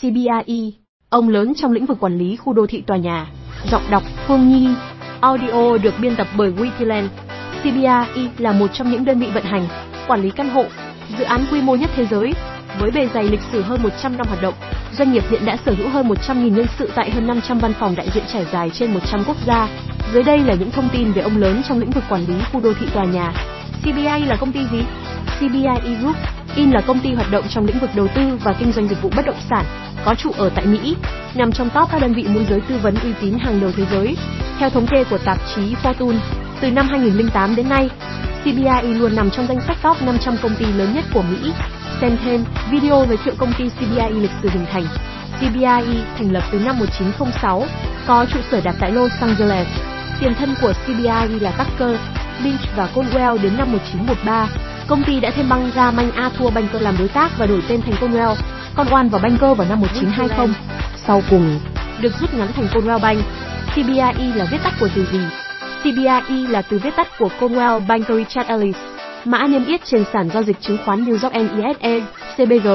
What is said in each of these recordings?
CBRE, ông lớn trong lĩnh vực quản lý khu đô thị tòa nhà. Giọng đọc Phương Nhi. Audio được biên tập bởi Wikiland. CBRE là một trong những đơn vị vận hành, quản lý căn hộ, dự án quy mô nhất thế giới. Với bề dày lịch sử hơn 100 năm hoạt động, doanh nghiệp hiện đã sở hữu hơn 100.000 nhân sự tại hơn 500 văn phòng đại diện trải dài trên 100 quốc gia. Dưới đây là những thông tin về ông lớn trong lĩnh vực quản lý khu đô thị tòa nhà. CBI là công ty gì? CBI Group In là công ty hoạt động trong lĩnh vực đầu tư và kinh doanh dịch vụ bất động sản, có trụ ở tại Mỹ, nằm trong top các đơn vị môi giới tư vấn uy tín hàng đầu thế giới. Theo thống kê của tạp chí Fortune, từ năm 2008 đến nay, CBI luôn nằm trong danh sách top 500 công ty lớn nhất của Mỹ. Xem thêm video giới thiệu công ty CBI lịch sử hình thành. CBI thành lập từ năm 1906, có trụ sở đặt tại Los Angeles. Tiền thân của CBI là Tucker, Lynch và Conwell đến năm 1913. Công ty đã thêm băng ra manh Arthur Banker làm đối tác và đổi tên thành Conwell, Conwan và Banker vào năm 1920. Sau cùng, được rút ngắn thành Conwell Bank. CBI là viết tắt của từ gì? CBI là từ viết tắt của Conwell Banker Richard Ellis, mã niêm yết trên sàn giao dịch chứng khoán New York NYSE, CBG.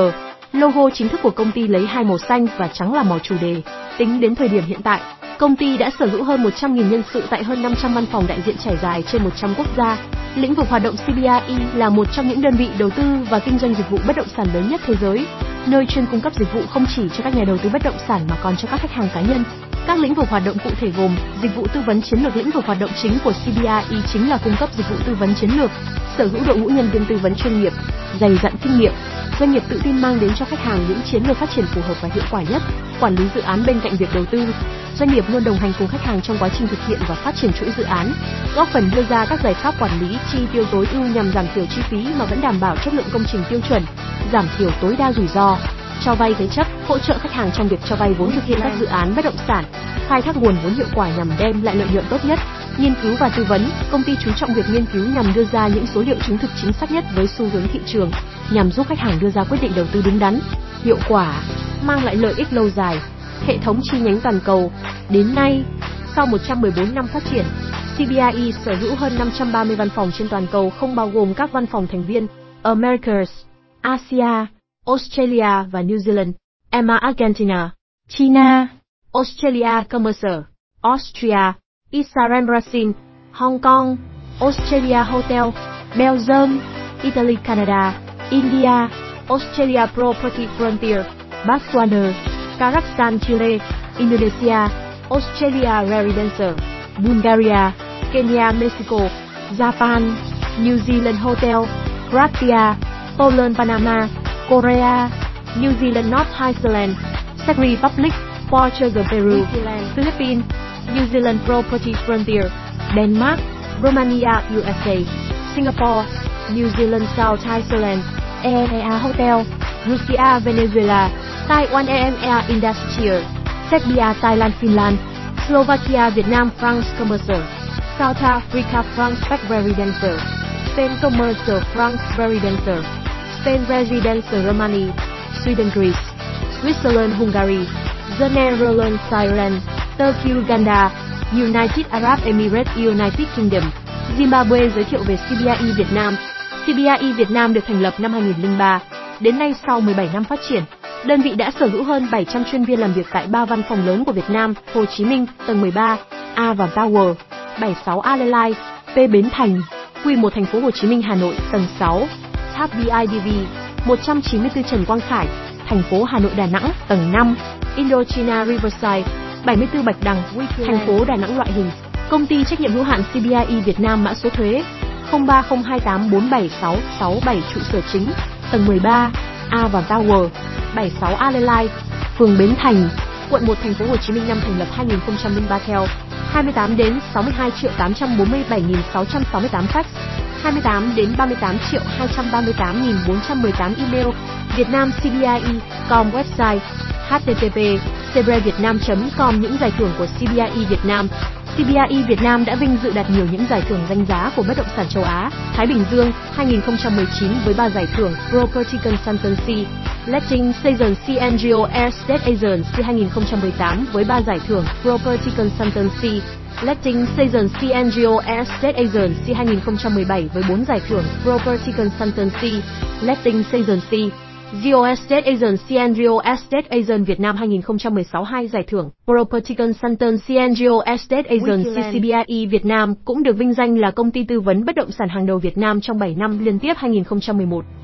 Logo chính thức của công ty lấy hai màu xanh và trắng làm màu chủ đề. Tính đến thời điểm hiện tại, công ty đã sở hữu hơn 100.000 nhân sự tại hơn 500 văn phòng đại diện trải dài trên 100 quốc gia. Lĩnh vực hoạt động CBRE là một trong những đơn vị đầu tư và kinh doanh dịch vụ bất động sản lớn nhất thế giới, nơi chuyên cung cấp dịch vụ không chỉ cho các nhà đầu tư bất động sản mà còn cho các khách hàng cá nhân. Các lĩnh vực hoạt động cụ thể gồm dịch vụ tư vấn chiến lược lĩnh vực hoạt động chính của CBRE chính là cung cấp dịch vụ tư vấn chiến lược, sở hữu đội ngũ nhân viên tư vấn chuyên nghiệp, dày dặn kinh nghiệm. Doanh nghiệp tự tin mang đến cho khách hàng những chiến lược phát triển phù hợp và hiệu quả nhất, quản lý dự án bên cạnh việc đầu tư. Doanh nghiệp luôn đồng hành cùng khách hàng trong quá trình thực hiện và phát triển chuỗi dự án, góp phần đưa ra các giải pháp quản lý chi tiêu tối ưu nhằm giảm thiểu chi phí mà vẫn đảm bảo chất lượng công trình tiêu chuẩn, giảm thiểu tối đa rủi ro cho vay thế chấp, hỗ trợ khách hàng trong việc cho vay vốn thực hiện các dự án bất động sản, khai thác nguồn vốn hiệu quả nhằm đem lại lợi nhuận tốt nhất. Nghiên cứu và tư vấn, công ty chú trọng việc nghiên cứu nhằm đưa ra những số liệu chứng thực chính xác nhất với xu hướng thị trường, nhằm giúp khách hàng đưa ra quyết định đầu tư đúng đắn, hiệu quả, mang lại lợi ích lâu dài. Hệ thống chi nhánh toàn cầu, đến nay, sau 114 năm phát triển, CBIE sở hữu hơn 530 văn phòng trên toàn cầu không bao gồm các văn phòng thành viên Americas, Asia, Australia và New Zealand, Emma Argentina, China, Australia Commerce, Austria, Israel Brazil, Hong Kong, Australia Hotel, Belgium, Italy Canada, India, Australia Property Frontier, Botswana, Kazakhstan Chile, Indonesia, Australia Residence, Bulgaria, Kenya Mexico, Japan, New Zealand Hotel, Croatia, Poland Panama, Korea, New Zealand North Iceland, Czech Republic, Portugal Peru, Philippines, New Zealand Property Frontier, Denmark, Romania USA, Singapore, New Zealand South Iceland, EMEA Hotel, Russia Venezuela, Taiwan EMEA Industrial, Serbia Thailand Finland, Slovakia Việt Nam France Commercial, South Africa France Pack Residential, Spain Commercial France Residential, Spain Residence Germany, Sweden Greece, Switzerland Hungary, The Netherlands Ireland, Turkey Uganda, United Arab Emirates United Kingdom, Zimbabwe giới thiệu về CBI Việt Nam. CBI Việt Nam được thành lập năm 2003. Đến nay sau 17 năm phát triển, đơn vị đã sở hữu hơn 700 chuyên viên làm việc tại ba văn phòng lớn của Việt Nam, Hồ Chí Minh, tầng 13, A và Tower, 76 A Lê Lai, P Bến Thành, Q1 thành phố Hồ Chí Minh Hà Nội, tầng 6, Tháp BIDV, 194 Trần Quang Khải, thành phố Hà Nội Đà Nẵng, tầng 5, Indochina Riverside, 74 Bạch Đằng, thành phố Đà Nẵng loại hình. Công ty trách nhiệm hữu hạn CBI Việt Nam mã số thuế 0302847667 trụ sở chính, tầng 13, A và Tower, 76 A Lê Lai, phường Bến Thành, quận 1 thành phố Hồ Chí Minh năm thành lập 2003 theo 28 đến 62 triệu 847.668 fax, 28 đến 38 triệu 238.418 email, Việt Nam CBI, com website, http cbrevietnam.com những giải thưởng của CBI Việt Nam. CBRE Việt Nam đã vinh dự đạt nhiều những giải thưởng danh giá của bất động sản châu Á, Thái Bình Dương 2019 với 3 giải thưởng Property Consultancy, Letting Season CNGO Estate Agency 2018 với 3 giải thưởng Property Consultancy, Letting Season CNGO Estate Agency 2017 với 4 giải thưởng Property Consultancy, Letting Agency Rio Estate Agent CN Rio Estate Agent Việt Nam 2016 hai giải thưởng Property Consultant CN Rio Estate Agent CCBIE Việt Nam cũng được vinh danh là công ty tư vấn bất động sản hàng đầu Việt Nam trong 7 năm liên tiếp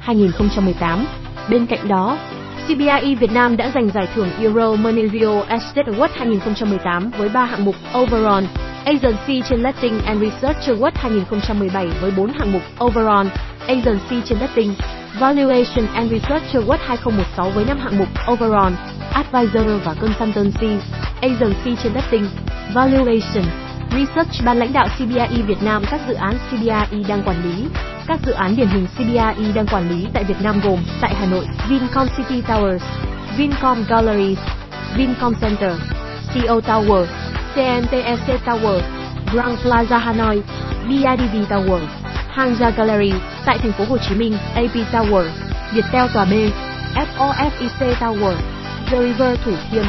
2011-2018. Bên cạnh đó, CBRE Việt Nam đã giành giải thưởng Euro Money Rio Estate Award 2018 với 3 hạng mục Overall, Agency trên Letting and Research Award 2017 với 4 hạng mục Overall, Agency trên Letting, Valuation and Research Award 2016 với năm hạng mục Overall, Advisor và Consultancy, Agency trên đất tinh, Valuation, Research Ban lãnh đạo CBRE Việt Nam các dự án CBRE đang quản lý. Các dự án điển hình CBRE đang quản lý tại Việt Nam gồm tại Hà Nội, Vincom City Towers, Vincom Galleries, Vincom Center, CO Tower, CNTEC Tower, Grand Plaza Hanoi, BIDV Tower, Hangzhou Gallery tại thành phố Hồ Chí Minh, AP Tower, Viettel Tòa B, FOFIC Tower, The River Thủ Thiêm,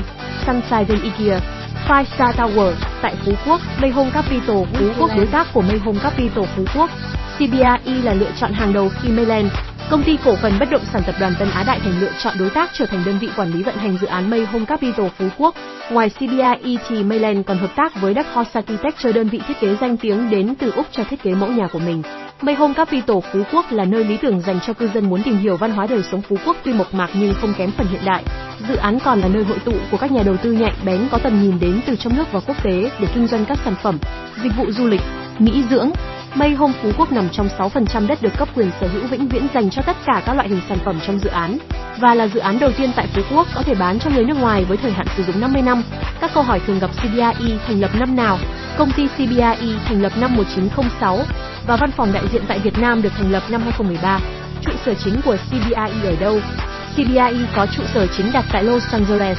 Sunshine IKEA, Five Star Tower tại Phú Quốc, Mayhome Capital Phú Quốc đối tác của Mayhome Capital Phú Quốc. CBRE là lựa chọn hàng đầu khi Mayland, công ty cổ phần bất động sản tập đoàn Tân Á Đại Thành lựa chọn đối tác trở thành đơn vị quản lý vận hành dự án Mayhome Capital Phú Quốc. Ngoài CBRE thì Mayland còn hợp tác với Dark Horse Architecture đơn vị thiết kế danh tiếng đến từ Úc cho thiết kế mẫu nhà của mình. Mayhome Capital Phú Quốc là nơi lý tưởng dành cho cư dân muốn tìm hiểu văn hóa đời sống Phú Quốc tuy mộc mạc nhưng không kém phần hiện đại. Dự án còn là nơi hội tụ của các nhà đầu tư nhạy bén có tầm nhìn đến từ trong nước và quốc tế để kinh doanh các sản phẩm, dịch vụ du lịch, nghỉ dưỡng. Mayhome Phú Quốc nằm trong 6% đất được cấp quyền sở hữu vĩnh viễn dành cho tất cả các loại hình sản phẩm trong dự án và là dự án đầu tiên tại Phú Quốc có thể bán cho người nước ngoài với thời hạn sử dụng 50 năm. Các câu hỏi thường gặp CBRE thành lập năm nào? Công ty CBRE thành lập năm 1906 và văn phòng đại diện tại Việt Nam được thành lập năm 2013. Trụ sở chính của CBRE ở đâu? CBRE có trụ sở chính đặt tại Los Angeles.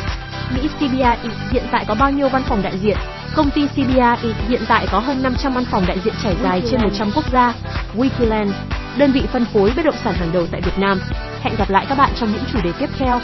Mỹ CBRE hiện tại có bao nhiêu văn phòng đại diện? Công ty CBRE hiện tại có hơn 500 văn phòng đại diện trải dài trên 100 quốc gia. Wikiland, đơn vị phân phối bất động sản hàng đầu tại Việt Nam. Hẹn gặp lại các bạn trong những chủ đề tiếp theo.